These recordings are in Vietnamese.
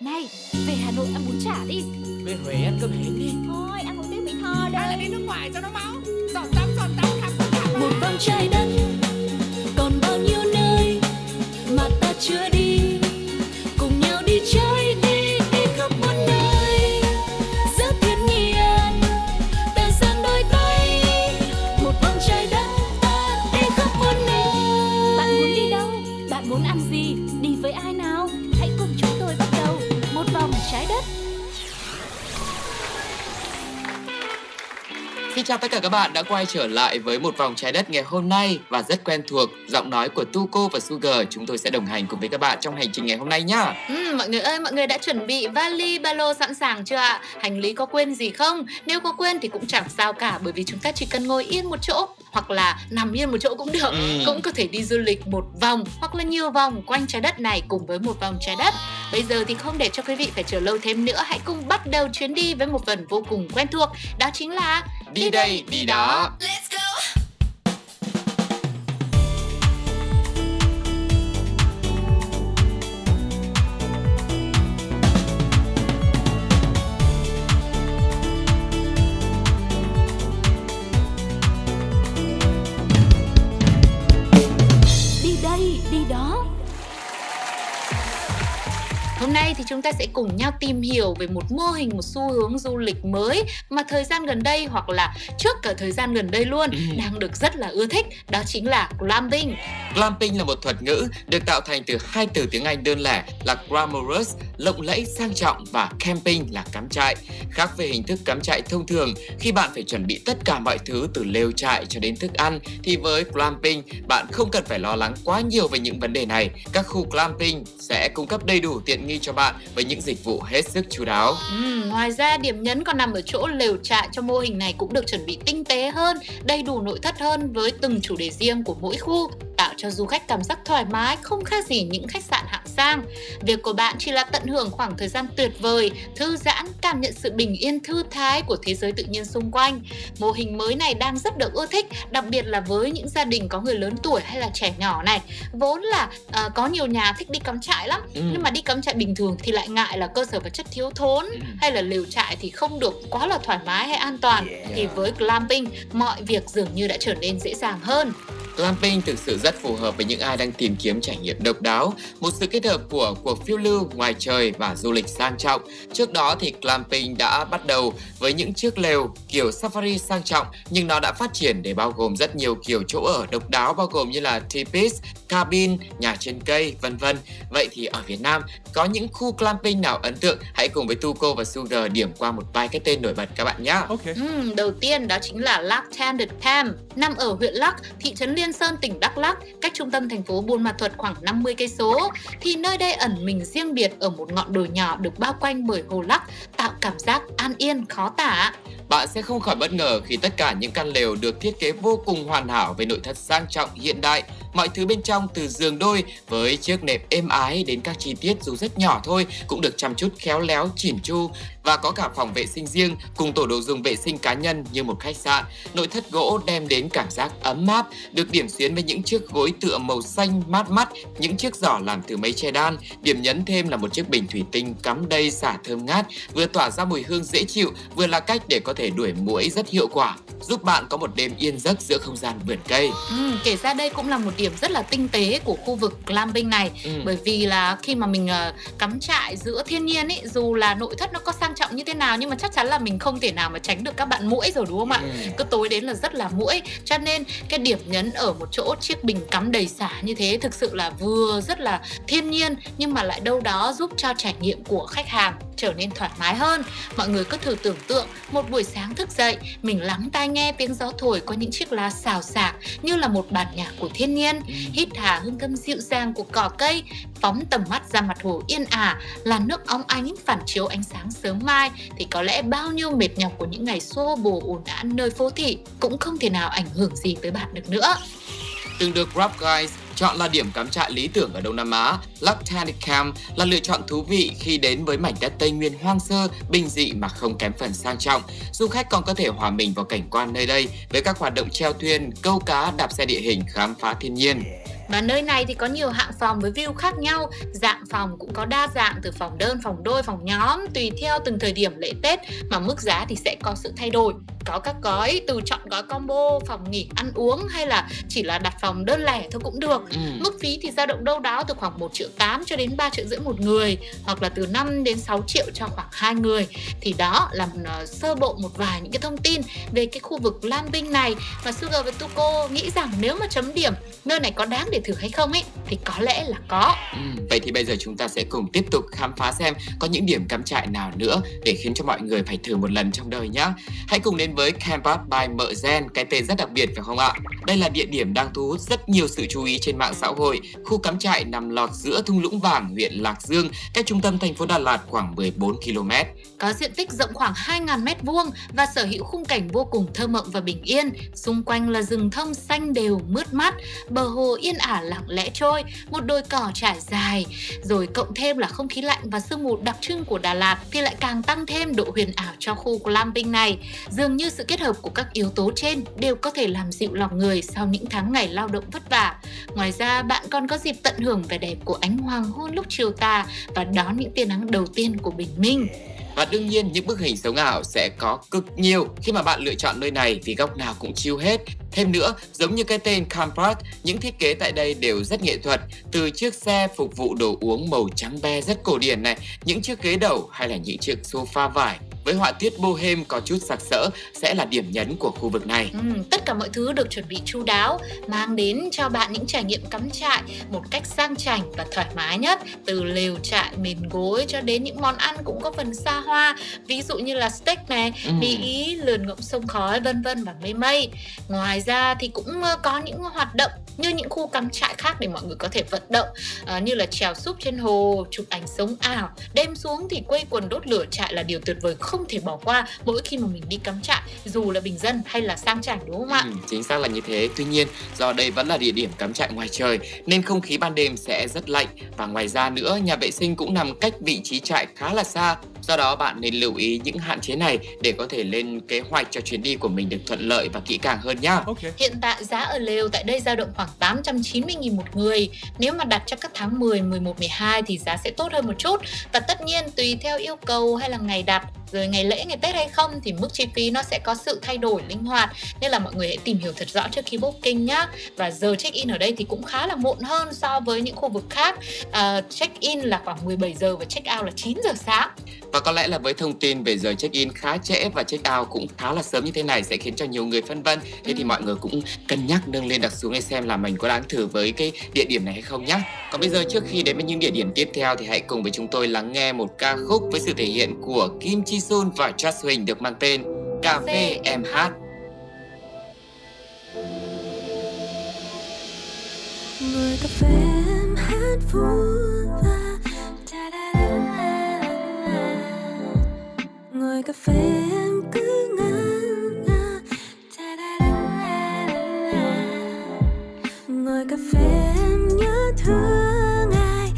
Này, về Hà Nội ăn bún chả đi. Về Huế ăn cơm hến đi. Thôi, ăn một tiếng Mỹ Tho đây Hay là đi nước ngoài cho nó máu. Giọt tắm, giọt tắm, khắp tất cả Một vòng trái đất Xin chào tất cả các bạn đã quay trở lại với một vòng trái đất ngày hôm nay và rất quen thuộc giọng nói của Tuko và Sugar chúng tôi sẽ đồng hành cùng với các bạn trong hành trình ngày hôm nay nhá. Ừ, mọi người ơi, mọi người đã chuẩn bị vali, ba lô sẵn sàng chưa ạ? Hành lý có quên gì không? Nếu có quên thì cũng chẳng sao cả bởi vì chúng ta chỉ cần ngồi yên một chỗ hoặc là nằm yên một chỗ cũng được. Ừ. Cũng có thể đi du lịch một vòng hoặc là nhiều vòng quanh trái đất này cùng với một vòng trái đất. Bây giờ thì không để cho quý vị phải chờ lâu thêm nữa, hãy cùng bắt đầu chuyến đi với một phần vô cùng quen thuộc, đó chính là Đi đây, đi đó. Đi thì chúng ta sẽ cùng nhau tìm hiểu về một mô hình, một xu hướng du lịch mới mà thời gian gần đây hoặc là trước cả thời gian gần đây luôn Ừ. đang được rất là ưa thích, đó chính là glamping. Glamping là một thuật ngữ được tạo thành từ hai từ tiếng Anh đơn lẻ là glamorous, lộng lẫy sang trọng và camping là cắm trại. Khác về hình thức cắm trại thông thường, khi bạn phải chuẩn bị tất cả mọi thứ từ lều trại cho đến thức ăn, thì với glamping, bạn không cần phải lo lắng quá nhiều về những vấn đề này. Các khu glamping sẽ cung cấp đầy đủ tiện nghi cho bạn với những dịch vụ hết sức chú đáo. Ừ, ngoài ra điểm nhấn còn nằm ở chỗ lều trại cho mô hình này cũng được chuẩn bị tinh tế hơn, đầy đủ nội thất hơn với từng chủ đề riêng của mỗi khu tạo cho du khách cảm giác thoải mái không khác gì những khách sạn hạng sang. Việc của bạn chỉ là tận hưởng khoảng thời gian tuyệt vời, thư giãn, cảm nhận sự bình yên thư thái của thế giới tự nhiên xung quanh. Mô hình mới này đang rất được ưa thích, đặc biệt là với những gia đình có người lớn tuổi hay là trẻ nhỏ này. Vốn là à, có nhiều nhà thích đi cắm trại lắm, Ừ. nhưng mà đi cắm trại bình thường thì lại ngại là cơ sở vật chất thiếu thốn Ừ. hay là lều trại thì không được quá là thoải mái hay an toàn. Thì với glamping, mọi việc dường như đã trở nên dễ dàng hơn. Glamping thực sự rất phù hợp với những ai đang tìm kiếm trải nghiệm độc đáo, một sự kết hợp của cuộc phiêu lưu ngoài trời và du lịch sang trọng. Trước đó thì glamping đã bắt đầu với những chiếc lều kiểu safari sang trọng, nhưng nó đã phát triển để bao gồm rất nhiều kiểu chỗ ở độc đáo bao gồm như là tipis, cabin, nhà trên cây, vân vân. Vậy thì ở Việt Nam có những khu glamping nào ấn tượng? Hãy cùng với Tuko và Sugar điểm qua một vài cái tên nổi bật các bạn nhé. Ok Ừm, đầu tiên đó chính là Lắc Tanded Camp, nằm ở huyện Lắc, thị trấn Liên Sơn, tỉnh Đắk Lắk, cách trung tâm thành phố Buôn Ma Thuột khoảng 50 cây số. Thì nơi đây ẩn mình riêng biệt ở một ngọn đồi nhỏ được bao quanh bởi hồ Lắc, tạo cảm giác an yên khó tả. Bạn sẽ không khỏi bất ngờ khi tất cả những căn lều được thiết kế vô cùng hoàn hảo với nội thất sang trọng hiện đại. Mọi thứ bên trong từ giường đôi với chiếc nệm êm ái đến các chi tiết dù rất nhỏ thôi cũng được chăm chút khéo léo chỉn chu và có cả phòng vệ sinh riêng cùng tổ đồ dùng vệ sinh cá nhân như một khách sạn. Nội thất gỗ đem đến cảm giác ấm áp, được điểm xuyến với những chiếc gối tựa màu xanh mát mắt, những chiếc giỏ làm từ mây che đan. Điểm nhấn thêm là một chiếc bình thủy tinh cắm đầy xả thơm ngát, vừa tỏa ra mùi hương dễ chịu, vừa là cách để có thể đuổi muỗi rất hiệu quả, giúp bạn có một đêm yên giấc giữa không gian vườn cây. Ừm, kể ra đây cũng là một điểm rất là tinh tế của khu vực glamping này Ừ. bởi vì là khi mà mình ờ, cắm trại giữa thiên nhiên ấy dù là nội thất nó có sang trọng như thế nào nhưng mà chắc chắn là mình không thể nào mà tránh được các bạn muỗi rồi đúng không ạ? Ừ. cứ tối đến là rất là muỗi. Cho nên cái điểm nhấn ở một chỗ chiếc bình cắm đầy xả như thế thực sự là vừa rất là thiên nhiên nhưng mà lại đâu đó giúp cho trải nghiệm của khách hàng trở nên thoải mái hơn. Mọi người cứ thử tưởng tượng một buổi sáng thức dậy mình lắng tai nghe tiếng gió thổi qua những chiếc lá xào xạc như là một bản nhạc của thiên nhiên. Hít hà hương thơm dịu dàng của cỏ cây phóng tầm mắt ra mặt hồ yên ả là nước óng ánh phản chiếu ánh sáng sớm mai thì có lẽ bao nhiêu mệt nhọc của những ngày xô bồ ồn ào nơi phố thị cũng không thể nào ảnh hưởng gì tới bạn được nữa Từng được Grab Guys chọn là điểm cắm trại lý tưởng ở Đông Nam Á, Lactanicam là lựa chọn thú vị khi đến với mảnh đất Tây Nguyên hoang sơ, bình dị mà không kém phần sang trọng. Du khách còn có thể hòa mình vào cảnh quan nơi đây với các hoạt động treo thuyền, câu cá, đạp xe địa hình, khám phá thiên nhiên. Và nơi này thì có nhiều hạng phòng với view khác nhau, dạng phòng cũng có đa dạng từ phòng đơn, phòng đôi, phòng nhóm tùy theo từng thời điểm lễ Tết mà mức giá thì sẽ có sự thay đổi có các gói từ chọn gói combo phòng nghỉ ăn uống hay là chỉ là đặt phòng đơn lẻ thôi cũng được Ừ. mức phí thì dao động đâu đó từ khoảng 1 triệu 8 cho đến 3 triệu rưỡi một người hoặc là từ 5 đến 6 triệu cho khoảng hai người thì đó là uh, sơ bộ một vài những cái thông tin về cái khu vực Lam Vinh này và Sugar và Tuko nghĩ rằng nếu mà chấm điểm nơi này có đáng để thử hay không ấy thì có lẽ là có Ừ, vậy thì bây giờ chúng ta sẽ cùng tiếp tục khám phá xem có những điểm cắm trại nào nữa để khiến cho mọi người phải thử một lần trong đời nhé. Hãy cùng đến với Campus by Mợ Gen, cái tên rất đặc biệt phải không ạ? Đây là địa điểm đang thu hút rất nhiều sự chú ý trên mạng xã hội. Khu cắm trại nằm lọt giữa thung lũng vàng huyện Lạc Dương, cách trung tâm thành phố Đà Lạt khoảng 14 km. có diện tích rộng khoảng 2.000 m2 và sở hữu khung cảnh vô cùng thơ mộng và bình yên. Xung quanh là rừng thông xanh đều mướt mát, bờ hồ yên ả lặng lẽ trôi, một đồi cỏ trải dài, rồi cộng thêm là không khí lạnh và sương mù đặc trưng của Đà Lạt thì lại càng tăng thêm độ huyền ảo cho khu glamping này. Dường như như sự kết hợp của các yếu tố trên đều có thể làm dịu lòng người sau những tháng ngày lao động vất vả. Ngoài ra, bạn còn có dịp tận hưởng vẻ đẹp của ánh hoàng hôn lúc chiều tà và đón những tia nắng đầu tiên của bình minh. Và đương nhiên những bức hình sống ảo sẽ có cực nhiều khi mà bạn lựa chọn nơi này vì góc nào cũng chiêu hết. Thêm nữa, giống như cái tên Campart, những thiết kế tại đây đều rất nghệ thuật. Từ chiếc xe phục vụ đồ uống màu trắng be rất cổ điển này, những chiếc ghế đầu hay là những chiếc sofa vải với họa tiết bohem có chút sặc sỡ sẽ là điểm nhấn của khu vực này. Ừ, tất cả mọi thứ được chuẩn bị chu đáo, mang đến cho bạn những trải nghiệm cắm trại một cách sang chảnh và thoải mái nhất. Từ lều trại, mền gối cho đến những món ăn cũng có phần xa hoa, ví dụ như là steak này, Ừ. mì ý, lườn ngỗng sông khói, vân vân và mây mây. Ngoài ra thì cũng ờ, có những hoạt động như những khu cắm trại khác để mọi người có thể vận động ờ, như là trèo súp trên hồ, chụp ảnh sống ảo. Đêm xuống thì quây quần đốt lửa trại là điều tuyệt vời không thể bỏ qua mỗi khi mà mình đi cắm trại dù là bình dân hay là sang chảnh đúng không ạ? Ừ, chính xác là như thế. Tuy nhiên, do đây vẫn là địa điểm cắm trại ngoài trời nên không khí ban đêm sẽ rất lạnh và ngoài ra nữa, nhà vệ sinh cũng nằm cách vị trí trại khá là xa. Do đó bạn nên lưu ý những hạn chế này để có thể lên kế hoạch cho chuyến đi của mình được thuận lợi và kỹ càng hơn nhá. Okay. Hiện tại giá ở lều tại đây dao động khoảng 890.000 một người. Nếu mà đặt cho các tháng 10, 11, 12 thì giá sẽ tốt hơn một chút. Và tất nhiên tùy theo yêu cầu hay là ngày đặt rồi ngày lễ ngày Tết hay không thì mức chi phí nó sẽ có sự thay đổi linh hoạt nên là mọi người hãy tìm hiểu thật rõ trước khi booking nhá và giờ check in ở đây thì cũng khá là muộn hơn so với những khu vực khác à, check in là khoảng 17 giờ và check out là 9 giờ sáng và có lẽ là với thông tin về giờ check-in khá trễ và check-out cũng khá là sớm như thế này sẽ khiến cho nhiều người phân vân. Thế thì mọi người cũng cân nhắc nâng lên đặt xuống để xem là mình có đáng thử với cái địa điểm này hay không nhá. Còn bây giờ trước khi đến với những địa điểm tiếp theo thì hãy cùng với chúng tôi lắng nghe một ca khúc với sự thể hiện của Kim Chi Sun và Just Huỳnh được mang tên Cà phê em hát. ngồi cà phê em hát vui ngồi cà phê, em cứ ngân ngồi cà phê, em nhớ thương ai.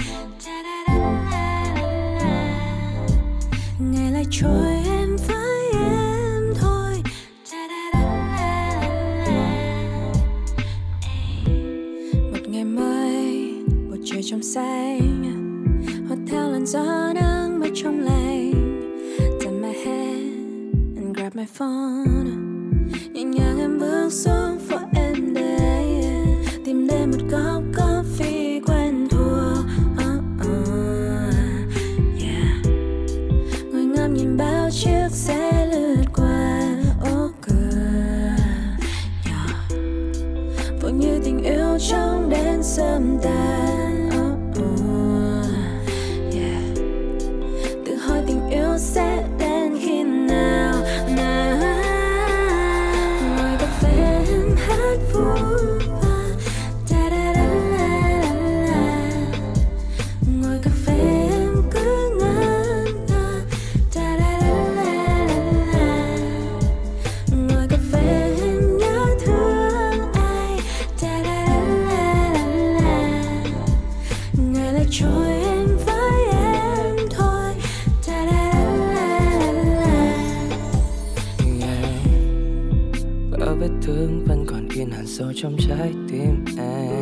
Ngày lại trôi em với em thôi. Một ngày mới, một trời trong xanh. Hòa theo làn gió nắng. And grab my phone nhẹ nhàng em bước xuống em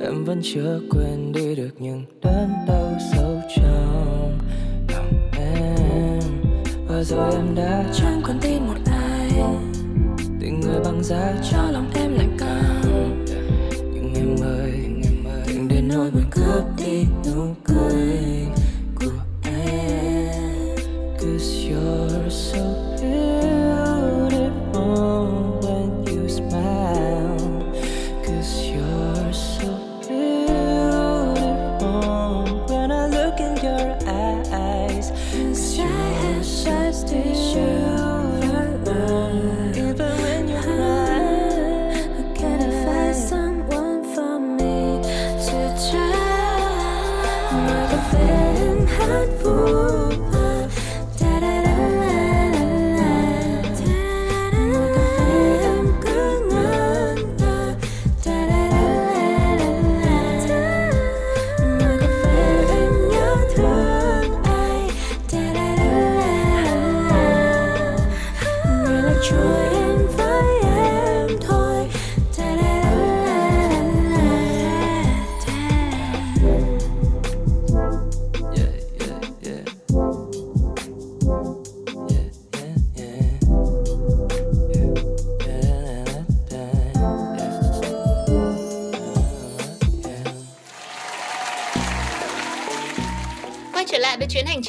em vẫn chưa quên đi được những đớn đau sâu trong lòng em. Và rồi em đã chẳng còn tin một ai, tình người bằng giá cho lòng em lạnh căng. Nhưng em ơi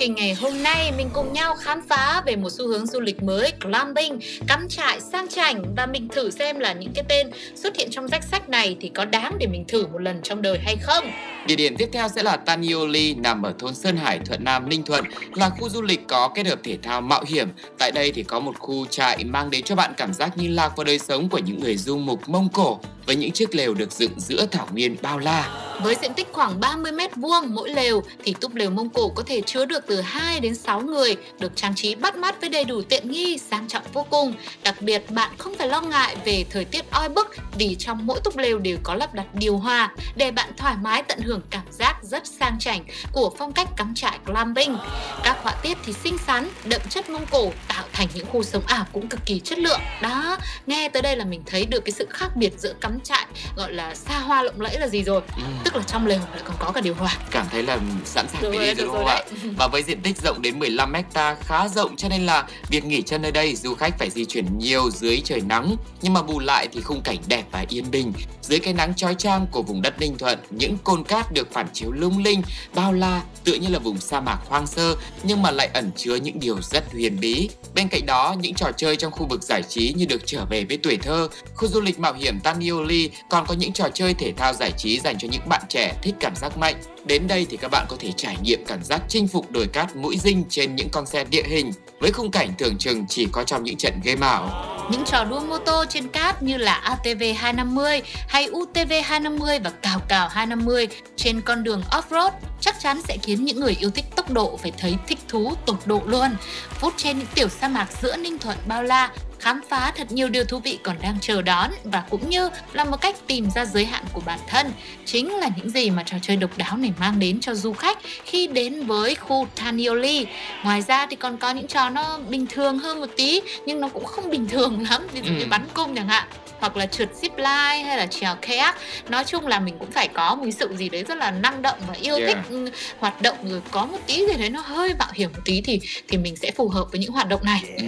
trình ngày hôm nay, mình cùng nhau khám phá về một xu hướng du lịch mới glamping, cắm trại sang chảnh và mình thử xem là những cái tên xuất hiện trong danh sách này thì có đáng để mình thử một lần trong đời hay không. Địa điểm tiếp theo sẽ là Tanioli nằm ở thôn Sơn Hải, Thuận Nam, Ninh Thuận là khu du lịch có kết hợp thể thao mạo hiểm. Tại đây thì có một khu trại mang đến cho bạn cảm giác như lạc vào đời sống của những người du mục Mông Cổ với những chiếc lều được dựng giữa thảo nguyên bao la. Với diện tích khoảng 30 mét vuông mỗi lều thì túp lều Mông Cổ có thể chứa được từ 2 đến 6 người, được trang trí bắt mắt với đầy đủ tiện nghi, sang trọng vô cùng. Đặc biệt bạn không phải lo ngại về thời tiết oi bức vì trong mỗi túp lều đều có lắp đặt điều hòa để bạn thoải mái tận hưởng cảm giác rất sang chảnh của phong cách cắm trại glamping. Các họa tiết thì xinh xắn, đậm chất Mông Cổ tạo thành những khu sống ảo cũng cực kỳ chất lượng. Đó, nghe tới đây là mình thấy được cái sự khác biệt giữa cắm trại gọi là xa hoa lộng lẫy là gì rồi. Ừ, Tức là trong lều lại còn có cả điều hòa. cảm thấy là sẵn sàng rồi, đi rồi đúng không ạ? Và với diện tích rộng đến 15 hecta khá rộng cho nên là việc nghỉ chân nơi đây du khách phải di chuyển nhiều dưới trời nắng nhưng mà bù lại thì khung cảnh đẹp và yên bình. Dưới cái nắng chói chang của vùng đất Ninh Thuận, những cồn cát được phản chiếu lung linh, bao la, tựa như là vùng sa mạc hoang sơ nhưng mà lại ẩn chứa những điều rất huyền bí. Bên cạnh đó, những trò chơi trong khu vực giải trí như được trở về với tuổi thơ, khu du lịch mạo hiểm Tanioli còn có những trò chơi thể thao giải trí dành cho những bạn trẻ thích cảm giác mạnh. Đến đây thì các bạn có thể trải nghiệm cảm giác chinh phục đồi cát mũi dinh trên những con xe địa hình với khung cảnh tưởng chừng chỉ có trong những trận game ảo. Những trò đua mô tô trên cát như là ATV 250 hay UTV 250 và Cào Cào 250 trên con đường off-road chắc chắn sẽ khiến những người yêu thích tốc độ phải thấy thích thú tột độ luôn. Phút trên những tiểu sa mạc giữa Ninh Thuận bao la, khám phá thật nhiều điều thú vị còn đang chờ đón và cũng như là một cách tìm ra giới hạn của bản thân chính là những gì mà trò chơi độc đáo này mang đến cho du khách khi đến với khu Tanioli. Ngoài ra thì còn có những trò nó bình thường hơn một tí nhưng nó cũng không bình thường lắm, ví dụ như Ừ. bắn cung chẳng hạn hoặc là trượt zip line hay là trèo kayak nói chung là mình cũng phải có một cái sự gì đấy rất là năng động và yêu Yeah. thích ừ, hoạt động rồi có một tí gì đấy nó hơi mạo hiểm một tí thì thì mình sẽ phù hợp với những hoạt động này Ừ.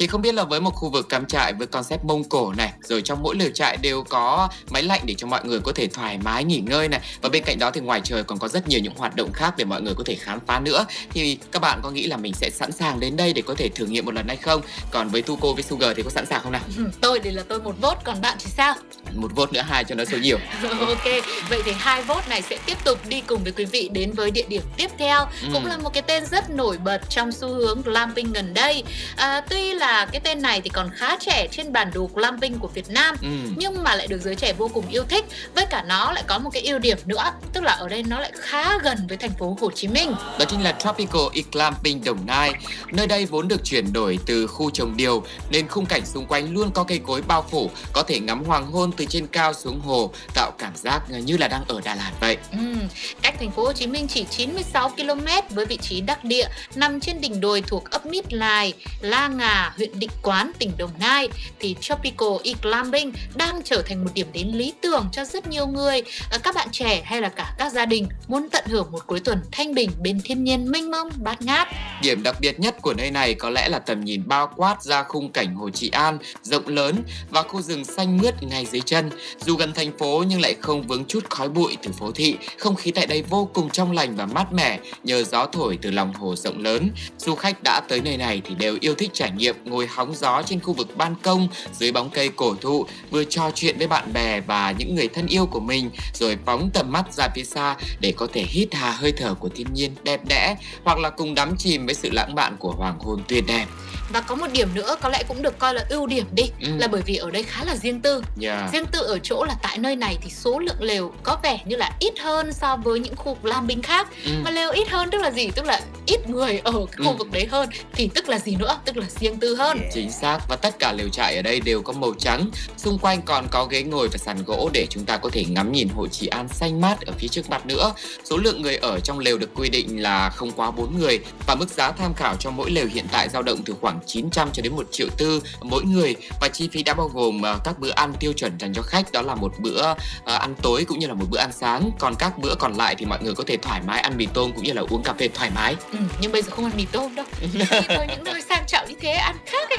Thì không biết là với một khu vực cắm trại với concept Mông Cổ này Rồi trong mỗi lều trại đều có máy lạnh để cho mọi người có thể thoải mái nghỉ ngơi này. Và bên cạnh đó thì ngoài trời còn có rất nhiều những hoạt động khác để mọi người có thể khám phá nữa. Thì các bạn có nghĩ là mình sẽ sẵn sàng đến đây để có thể thử nghiệm một lần hay không? Còn với Tuco với Sugar thì có sẵn sàng không nào? Ừ, tôi thì là tôi một vote còn bạn thì sao? Một vote nữa hai cho nó số nhiều. Ok vậy thì hai vote này sẽ tiếp tục đi cùng với quý vị đến với địa điểm tiếp theo. Ừ. cũng là một cái tên rất nổi bật trong xu hướng glamping gần đây. À, tuy là cái tên này thì còn khá trẻ trên bản đồ glamping của Việt Nam ừ. nhưng mà lại được giới trẻ vô cùng yêu thích với cả nó lại có một cái ưu điểm nữa tức là ở đây nó lại khá gần với thành phố Hồ Chí Minh Đó chính là Tropical E-Glamping Đồng Nai. Nơi đây vốn được chuyển đổi từ khu trồng điều nên khung cảnh xung quanh luôn có cây cối bao phủ, có thể ngắm hoàng hôn từ trên cao xuống hồ, tạo cảm giác như là đang ở Đà Lạt vậy. Ừm, cách thành phố Hồ Chí Minh chỉ 96 km với vị trí đắc địa nằm trên đỉnh đồi thuộc ấp Mít Lai, La Ngà, huyện Định Quán, tỉnh Đồng Nai thì Tropical E-Climbing đang trở thành một điểm đến lý tưởng cho rất nhiều người, à, các bạn trẻ hay là cả các gia đình muốn tận hưởng một cuối tuần thanh bình bên thiên nhiên mênh mông bát ngát. Điểm đặc biệt nhất của nơi này có lẽ là tầm nhìn bao quát ra khung cảnh Hồ Trị An rộng lớn và khu rừng xanh mướt ngay dưới chân. Dù gần thành phố nhưng lại không vướng chút khói bụi từ phố thị, không khí tại đây vô cùng trong lành và mát mẻ nhờ gió thổi từ lòng hồ rộng lớn. Du khách đã tới nơi này thì đều yêu thích trải nghiệm ngồi hóng gió trên khu vực ban công dưới bóng cây cổ thụ, vừa trò chuyện với bạn bè và những người thân yêu của mình, rồi phóng tầm mắt ra phía xa để có thể hít hà hơi thở của thiên nhiên đẹp đẽ hoặc là cùng đắm chìm với sự lãng mạn của hoàng hôn tuyệt đẹp. Và có một điểm nữa có lẽ cũng được coi là ưu điểm đi Ừ. là bởi vì ở đây khá là riêng tư. Yeah. Riêng tư ở chỗ là tại nơi này thì số lượng lều có vẻ như là ít hơn so với những khu glamping khác. Ừ. Mà lều ít hơn tức là gì? Tức là ít người ở cái khu Ừ. vực đấy hơn thì tức là gì nữa? Tức là riêng tư hơn. Chính xác và tất cả lều trại ở đây đều có màu trắng Xung quanh còn có ghế ngồi và sàn gỗ để chúng ta có thể ngắm nhìn Hội Trị An xanh mát ở phía trước mặt nữa Số lượng người ở trong lều được quy định là không quá 4 người Và mức giá tham khảo cho mỗi lều hiện tại dao động từ khoảng 900 cho đến 1 triệu tư mỗi người Và chi phí đã bao gồm ờ, các bữa ăn tiêu chuẩn dành cho khách Đó là một bữa ờ, ăn tối cũng như là một bữa ăn sáng Còn các bữa còn lại thì mọi người có thể thoải mái ăn mì tôm cũng như là uống cà phê thoải mái Ừ, nhưng bây giờ không ăn mì tôm đâu. Tới những nơi sang trọng như thế ăn khác ấy.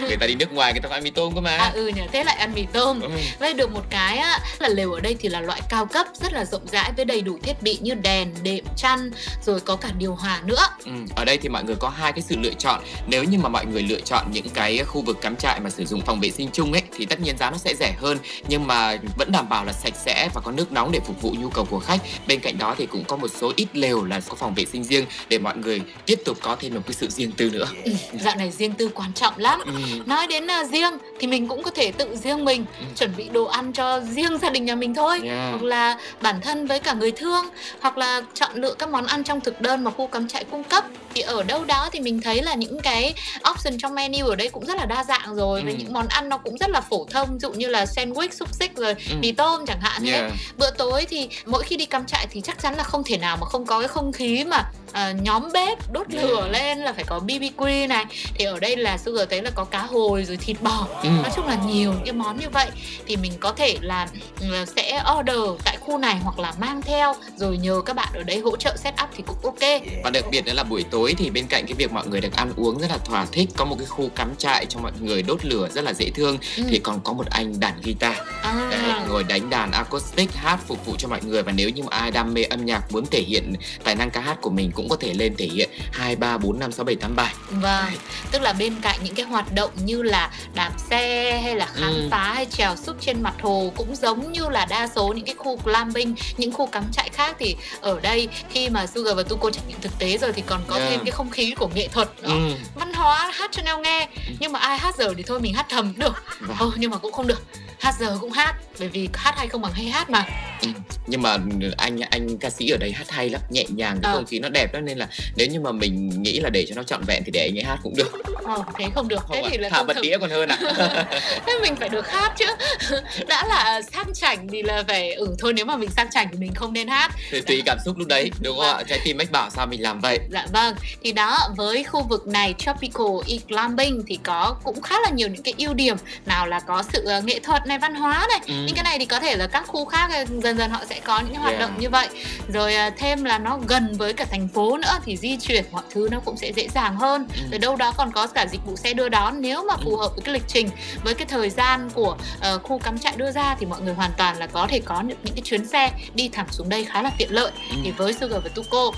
Người ta đi nước ngoài người ta phải ăn mì tôm cơ mà À ừ nhờ thế lại ăn mì tôm. Ừ. Với được một cái á, là lều ở đây thì là loại cao cấp rất là rộng rãi với đầy đủ thiết bị như đèn, đệm, chăn rồi có cả điều hòa nữa. Ừ, ở đây thì mọi người có hai cái sự lựa chọn nếu như mà mọi người lựa chọn những cái khu vực cắm trại mà sử dụng phòng vệ sinh chung ấy thì tất nhiên giá nó sẽ rẻ hơn nhưng mà vẫn đảm bảo là sạch sẽ và có nước nóng để phục vụ nhu cầu của khách bên cạnh đó thì cũng có một số ít lều là có phòng vệ sinh riêng để mọi người tiếp tục có thêm một cái sự riêng tư nữa Ừ, dạo này riêng tư quan trọng lắm. ừ. Nói đến là riêng thì mình cũng có thể tự riêng mình Ừ. chuẩn bị đồ ăn cho riêng gia đình nhà mình thôi. Yeah. Hoặc là bản thân với cả người thương hoặc là chọn lựa các món ăn trong thực đơn mà khu cắm trại cung cấp thì ở đâu đó thì mình thấy là những cái option trong menu ở đây cũng rất là đa dạng rồi với Ừ. những món ăn nó cũng rất là phổ thông ví dụ như là sandwich xúc xích rồi Ừ. mì tôm chẳng hạn thế Yeah. bữa tối thì mỗi khi đi cắm trại thì chắc chắn là không thể nào mà không có cái không khí mà à, nhóm bếp đốt lửa lên là phải có BBQ này. Thì ở đây là Sugar thấy là có cá hồi rồi thịt bò. Ừ. nói chung là nhiều những cái món như vậy. Thì mình có thể là ừ, sẽ order tại khu này hoặc là mang theo. Rồi nhờ các bạn ở đây hỗ trợ set up thì cũng ok. Và đặc biệt nữa là buổi tối thì bên cạnh cái việc mọi người được ăn uống rất là thỏa thích Có một cái khu cắm trại cho mọi người đốt lửa rất là dễ thương Ừ. Thì còn có một anh đàn guitar. À, Đấy, ngồi đánh đàn acoustic hát phục vụ cho mọi người. Và nếu như ai đam mê âm nhạc muốn thể hiện tài năng ca hát của mình cũng có thể lên thể hiện 2 3 4 5 6 7 8 bài. Vâng, tức là bên cạnh những cái hoạt động như là đạp xe hay là khám Ừ. phá hay trèo súp trên mặt hồ cũng giống như là đa số những cái khu glamping, những khu cắm trại khác thì ở đây khi mà Sugar và Tuko trải nghiệm thực tế rồi thì còn có Yeah. thêm cái không khí của nghệ thuật nữa. Ừ. Văn hóa hát cho nhau nghe, nhưng mà ai hát giờ thì thôi mình hát thầm được. Vâng. Ồ, nhưng mà cũng không được. Hát giờ cũng hát, bởi vì hát hay không bằng hay hát mà. Ừ. Nhưng mà anh anh ca sĩ ở đây hát hay lắm, nhẹ nhàng, cái Ờ. không khí nó đẹp đó nên là nếu như mà mình nghĩ là để cho nó trọn vẹn thì để anh ấy hát cũng được. Ồ, thế không được. thế Không thì là không bật thực đĩa còn hơn ạ. thế mình phải được hát chứ đã là sang chảnh thì là phải ừ thôi nếu mà mình sang chảnh thì mình không nên hát thì tùy cảm xúc lúc đấy, đúng không ạ? Trái tim mách bảo sao mình làm vậy. dạ vâng thì đó với khu vực này tropical e-climbing thì có cũng khá là nhiều những cái ưu điểm nào là có sự ờ, nghệ thuật này văn hóa này Ừ. những cái này thì có thể là các khu khác ờ, dần dần họ sẽ có những hoạt Yeah. động như vậy rồi ờ, thêm là nó gần với cả thành phố nữa thì di chuyển mọi thứ nó cũng sẽ dễ dàng hơn Ừ. rồi đâu đó còn có cả dịch vụ xe đưa đón nếu mà phù Ừ. hợp với cái lịch trình với cái thời gian của ờ, khu cắm trại đưa ra thì mọi người hoàn toàn là có thể có những, những cái chuyến xe đi thẳng xuống đây khá là tiện lợi Ừ. thì với Sugar và Tuko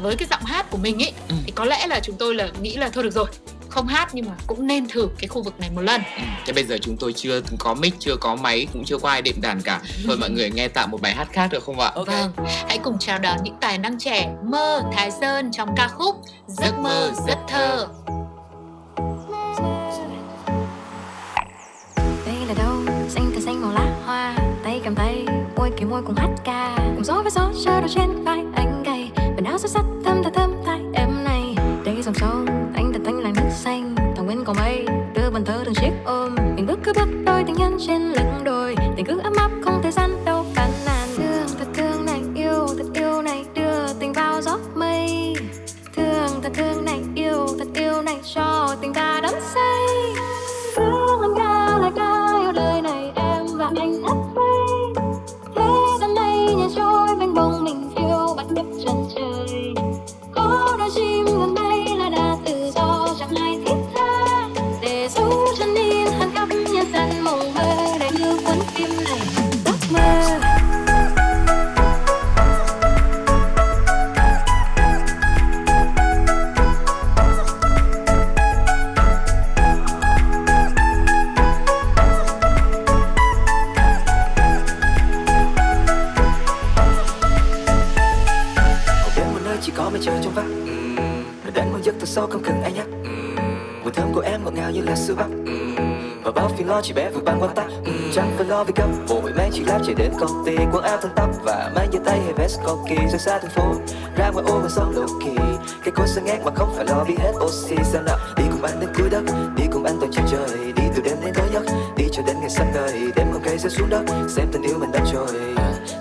với cái giọng hát của mình ấy Ừ. thì có lẽ là chúng tôi là nghĩ là thôi được rồi không hát nhưng mà cũng nên thử cái khu vực này một lần. Ừ. Thế bây giờ chúng tôi chưa có mic, chưa có máy, cũng chưa có ai đệm đàn cả. Thôi mọi người nghe tạm một bài hát khác được không ạ? vâng. Hãy cùng chào đón những tài năng trẻ mơ thái sơn trong ca khúc giấc mơ rất thơ. Đây là đâu? Xanh thì xanh màu lá hoa. Tay cầm tay môi kề môi cùng hát ca. Cùng gió với gió chơi đôi trên vai anh gầy quần áo xốc xách ôm. Mình bước cứ bước đôi, tình nhân trên lưng đồi. Tình cứ ấm áp, không thời gian đâu phàn nàn. Thương thật, thương này, yêu thật, yêu này đưa tình vào gió mây. Thương thật, thương này, yêu thật, yêu này cho tình ta đắm say. Có kỳ Rời xa thành phố ra ngoài ô và sống low kỳ, Cái cối sẽ ngát mà không phải lo vì hết oxy. Sao nào? Đi cùng anh đến cuối đất Đi cùng anh toàn trên trời. Đi từ đêm đến tối giấc Đi cho đến ngày sáng đời Đêm không cây sẽ xuống đất Xem tình yêu mình đã trôi.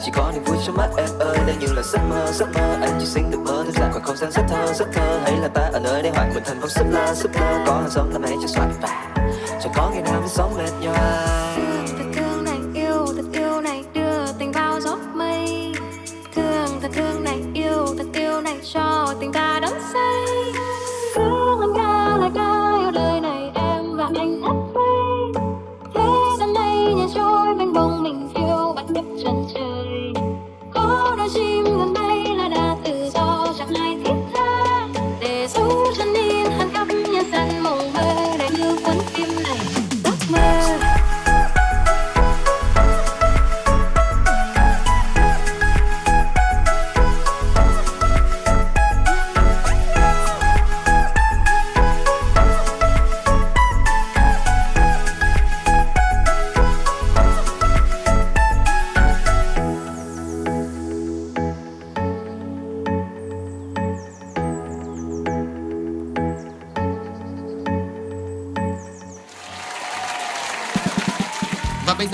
Chỉ có niềm vui trong mắt em ơi Đây như là giấc mơ, giấc mơ Anh chỉ xin được mơ. Thật dài Còn không gian rất thơ, rất thơ. Hay là ta ở nơi đây hoặc mình thành không sấp lơ, sấp lơ Có hàng xóm làm mẹ cho soạn và Chẳng có ngày nào mình sống mệt nhoài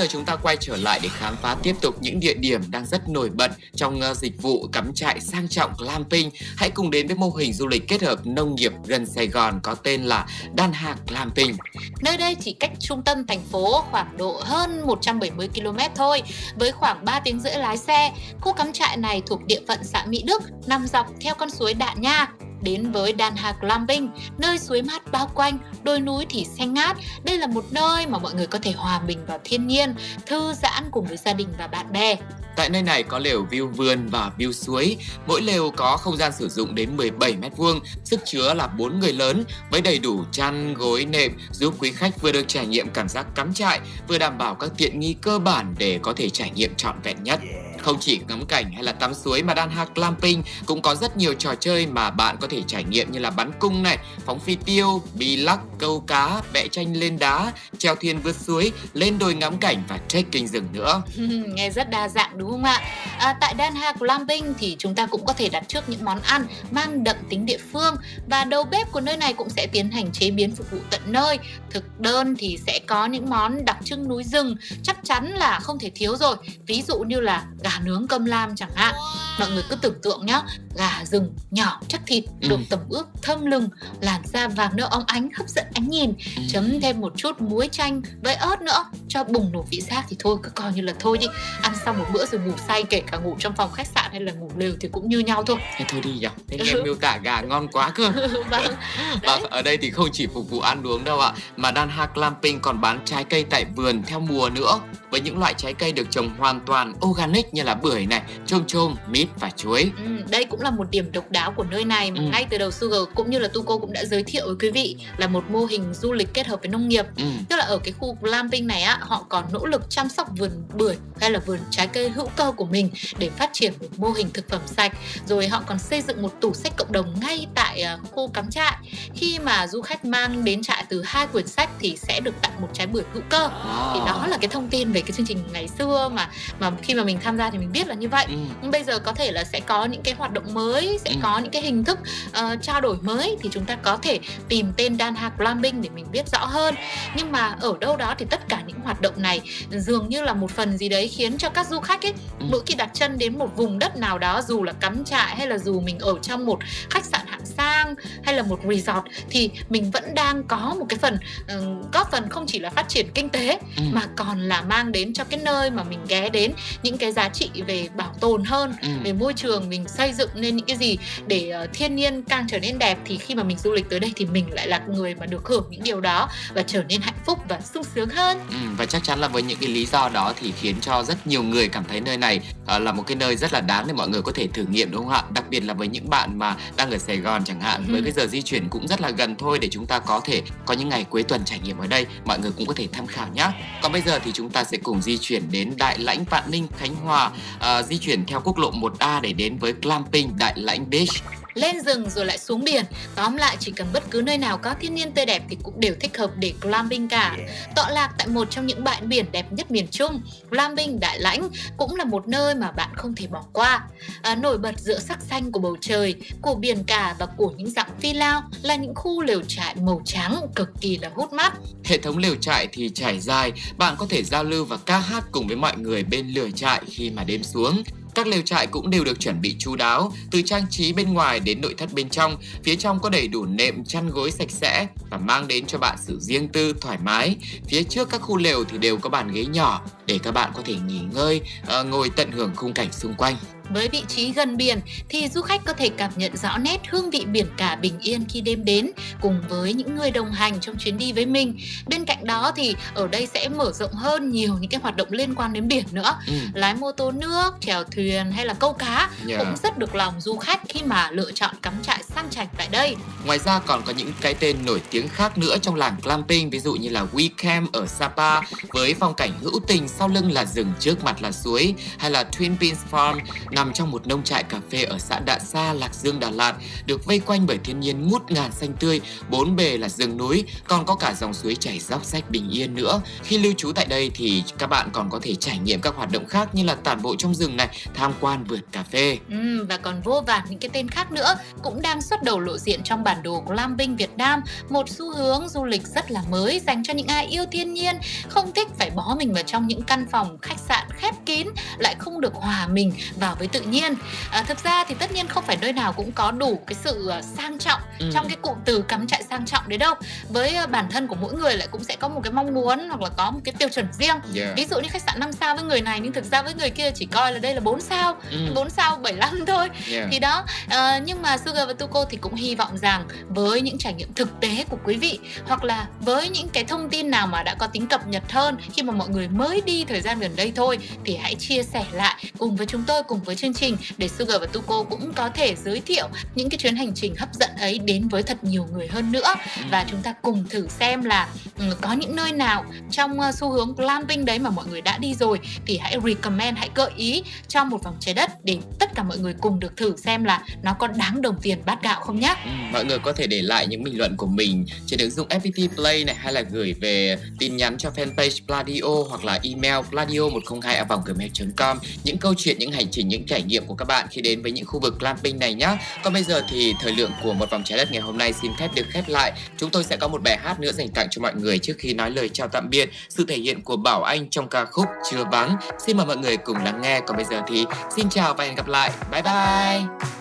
giờ chúng ta quay trở lại để khám phá tiếp tục những địa điểm đang rất nổi bật trong ờ, dịch vụ cắm trại sang trọng glamping. Hãy cùng đến với mô hình du lịch kết hợp nông nghiệp gần Sài Gòn có tên là Đan Hạc Glamping. Nơi đây chỉ cách trung tâm thành phố khoảng độ hơn 170 km thôi, với khoảng 3 tiếng rưỡi lái xe. Khu cắm trại này thuộc địa phận xã Mỹ Đức, nằm dọc theo con suối Đạ Nha. Đến với Đan Hạc Glamping, nơi suối mát bao quanh, đồi núi thì xanh ngát. Đây là một nơi mà mọi người có thể hòa mình vào thiên nhiên, thư giãn cùng với gia đình và bạn bè. Tại nơi này có lều view vườn và view suối. Mỗi lều có không gian sử dụng đến 17 m vuông, sức chứa là 4 người lớn với đầy đủ chăn, gối, nệm giúp quý khách vừa được trải nghiệm cảm giác cắm trại, vừa đảm bảo các tiện nghi cơ bản để có thể trải nghiệm trọn vẹn nhất. Không chỉ ngắm cảnh hay là tắm suối mà Đan Hạc Clamping cũng có rất nhiều trò chơi mà bạn có thể trải nghiệm như là bắn cung này, phóng phi tiêu, bi lắc, câu cá, vẽ tranh lên đá, treo thuyền vượt suối, lên đồi ngắm cảnh và trekking rừng nữa. Nghe rất đa dạng đúng không ạ? À, tại Dan Hạc Clamping thì chúng ta cũng có thể đặt trước những món ăn mang đậm tính địa phương và đầu bếp của nơi này cũng sẽ tiến hành chế biến phục vụ tận nơi. Thực đơn thì sẽ có những món đặc trưng núi rừng chắc chắn là không thể thiếu rồi. Ví dụ như là gà nướng cơm lam chẳng hạn. Mọi người cứ tưởng tượng nhá, gà rừng nhỏ chắc thịt Ừ. được tẩm ướp thơm lừng, làn da vàng nâu óng ánh hấp dẫn ánh nhìn, Ừ. chấm thêm một chút muối chanh với ớt nữa cho bùng nổ vị giác thì thôi cứ coi như là thôi đi. Ăn xong một bữa rồi ngủ say kể cả ngủ trong phòng khách sạn hay là ngủ lều thì cũng như nhau thôi. Thế thôi đi nhỉ, thế em miêu tả gà ngon quá cơ. Vâng. Và ở đây thì không chỉ phục vụ ăn uống đâu ạ Mà Dan Hạc Glamping còn bán trái cây tại vườn theo mùa nữa. Với những loại trái cây được trồng hoàn toàn organic như là bưởi này, chôm chôm, mít và chuối. Ừ, đây cũng là một điểm độc đáo của nơi này mà Ừ. ngay từ đầu Sugar cũng như là Tuco cũng đã giới thiệu với quý vị là một mô hình du lịch kết hợp với nông nghiệp. Ừ. tức là ở cái khu glamping này á họ còn nỗ lực chăm sóc vườn bưởi hay là vườn trái cây hữu cơ của mình để phát triển một mô hình thực phẩm sạch. Rồi họ còn xây dựng một tủ sách cộng đồng ngay tại à, khu cắm trại. Khi mà du khách mang đến trại từ hai quyển sách thì sẽ được tặng một trái bưởi hữu cơ. Thì đó là cái thông tin về cái chương trình ngày xưa mà mà khi mà mình tham gia thì mình biết là như vậy ừ. nhưng bây giờ có thể là sẽ có những cái hoạt động mới sẽ Ừ. có những cái hình thức ờ, trao đổi mới thì chúng ta có thể tìm tên Dan Hạc Glamping để mình biết rõ hơn nhưng mà ở đâu đó thì tất cả những hoạt động này dường như là một phần gì đấy khiến cho các du khách ấy Ừ. mỗi khi đặt chân đến một vùng đất nào đó dù là cắm trại hay là dù mình ở trong một khách sạn hạng sang hay là một resort thì mình vẫn đang có một cái phần ờ, góp phần không chỉ là phát triển kinh tế Ừ. mà còn là mang đến cho cái nơi mà mình ghé đến những cái giá trị trị về bảo tồn hơn Ừ. về môi trường mình xây dựng nên những cái gì để ờ, thiên nhiên càng trở nên đẹp thì khi mà mình du lịch tới đây thì mình lại là người mà được hưởng những điều đó và trở nên hạnh phúc và sung sướng hơn Ừ, và chắc chắn là với những cái lý do đó thì khiến cho rất nhiều người cảm thấy nơi này ờ, là một cái nơi rất là đáng để mọi người có thể thử nghiệm đúng không ạ? Đặc biệt là với những bạn mà đang ở Sài Gòn chẳng hạn, với Ừ. cái giờ di chuyển cũng rất là gần thôi để chúng ta có thể có những ngày cuối tuần trải nghiệm ở đây, mọi người cũng có thể tham khảo nhé. Còn bây giờ thì chúng ta sẽ cùng di chuyển đến Đại Lãnh Vạn Ninh, Khánh Hòa, ờ, di chuyển theo quốc lộ 1A để đến với glamping Đại Lãnh Beach. Lên rừng rồi lại xuống biển. Tóm lại chỉ cần bất cứ nơi nào có thiên nhiên tươi đẹp thì cũng đều thích hợp để glamping cả. Tọa lạc tại một trong những bãi biển đẹp nhất miền Trung glamping Đại Lãnh cũng là một nơi mà bạn không thể bỏ qua. À, nổi bật giữa sắc xanh của bầu trời của biển cả và của những dặn phi lao là những khu lều trại màu trắng cực kỳ là hút mắt. Hệ thống lều trại thì trải dài, bạn có thể giao lưu và ca hát cùng với mọi người bên lửa trại khi mà đêm xuống. Các lều trại cũng đều được chuẩn bị chú đáo, từ trang trí bên ngoài đến nội thất bên trong. Phía trong có đầy đủ nệm, chăn gối sạch sẽ và mang đến cho bạn sự riêng tư, thoải mái. Phía trước các khu lều thì đều có bàn ghế nhỏ để các bạn có thể nghỉ ngơi, ờ, ngồi tận hưởng khung cảnh xung quanh. Với vị trí gần biển thì du khách có thể cảm nhận rõ nét hương vị biển cả bình yên khi đêm đến cùng với những người đồng hành trong chuyến đi với mình. Bên cạnh đó thì ở đây sẽ mở rộng hơn nhiều những cái hoạt động liên quan đến biển nữa. Ừ, Lái mô tô nước, chèo thuyền hay là câu cá yeah. cũng rất được lòng du khách khi mà lựa chọn cắm trại sang chảnh tại đây. Ngoài ra còn có những cái tên nổi tiếng khác nữa trong làng glamping ví dụ như là We Camp ở Sapa với phong cảnh hữu tình sau lưng là rừng trước mặt là suối hay là Twin Pines Farm nằm trong một nông trại cà phê ở xã Đạ Sa, Lạc Dương, Đà Lạt được vây quanh bởi thiên nhiên ngút ngàn xanh tươi, bốn bề là rừng núi, còn có cả dòng suối chảy róc rách bình yên nữa. Khi lưu trú tại đây thì các bạn còn có thể trải nghiệm các hoạt động khác như là tản bộ trong rừng này, tham quan vườn cà phê. Ừ, và còn vô vàn những cái tên khác nữa cũng đang xuất đầu lộ diện trong bản đồ glamping Việt Nam một xu hướng du lịch rất là mới dành cho những ai yêu thiên nhiên không thích phải bó mình vào trong những căn phòng khách sạn khép kín lại không được hòa mình vào với tự nhiên à, thực ra thì tất nhiên không phải nơi nào cũng có đủ cái sự à, sang trọng Ừ. trong cái cụm từ cắm trại sang trọng đấy đâu với à, bản thân của mỗi người lại cũng sẽ có một cái mong muốn hoặc là có một cái tiêu chuẩn riêng Yeah. ví dụ như khách sạn 5 sao với người này nhưng thực ra với người kia chỉ coi là đây là 4 sao Ừ. 4 sao 75 thôi Yeah. thì đó ờ, nhưng mà Sugar và Tuko thì cũng hy vọng rằng với những trải nghiệm thực tế của quý vị hoặc là với những cái thông tin nào mà đã có tính cập nhật hơn khi mà mọi người mới đi thời gian gần đây thôi thì hãy chia sẻ lại cùng với chúng tôi cùng với chương trình để Sugar và Tuko cũng có thể giới thiệu những cái chuyến hành trình hấp dẫn ấy đến với thật nhiều người hơn nữa. Và chúng ta cùng thử xem là ừ, có những nơi nào trong ờ, xu hướng glamping đấy mà mọi người đã đi rồi thì hãy recommend hãy gợi ý cho một vòng trái đất để tất cả mọi người cùng được thử xem là nó có đáng đồng tiền bát gạo không nhé. Ừ, mọi người có thể để lại những bình luận của mình trên ứng dụng FPT Play này hay là gửi về tin nhắn cho fanpage Pladio hoặc là email pladio 102 gmail.com những câu chuyện, những hành trình, những trải nghiệm của các bạn khi đến với những khu vực glamping này nhé. Còn bây giờ thì thời lượng của một vòng trái đất ngày hôm nay xin phép được khép lại. Chúng tôi sẽ có một bài hát nữa dành tặng cho mọi người trước khi nói lời chào tạm biệt. Sự thể hiện của Bảo Anh trong ca khúc Chưa vắng. Xin mời mọi người cùng lắng nghe. Còn bây giờ thì xin chào và hẹn gặp lại. Bye bye.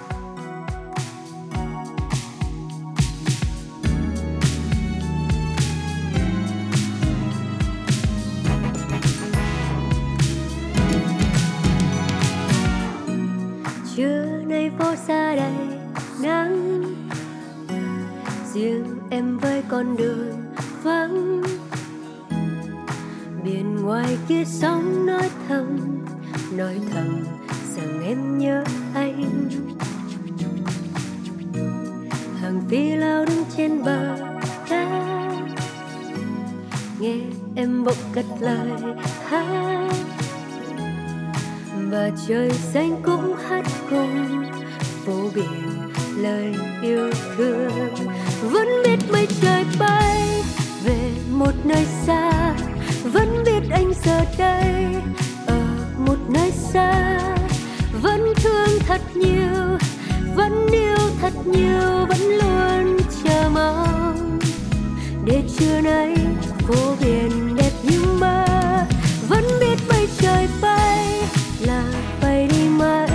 Trưa nay phố xa đầy nắng. Riêng em với con đường vắng. Biển ngoài kia sóng nói thầm nói thầm rằng em nhớ anh. Hàng phi lao đứng trên bờ đá nghe em bỗng cất lời hát và trời xanh cũng hát cùng. Phố biển lời yêu thương. Vẫn biết mây trời bay về một nơi xa. Vẫn biết anh giờ đây ở một nơi xa. Vẫn thương thật nhiều, vẫn yêu thật nhiều, vẫn luôn chờ mong. Để trưa nay phố biển đẹp như mơ. Vẫn biết mây trời bay bay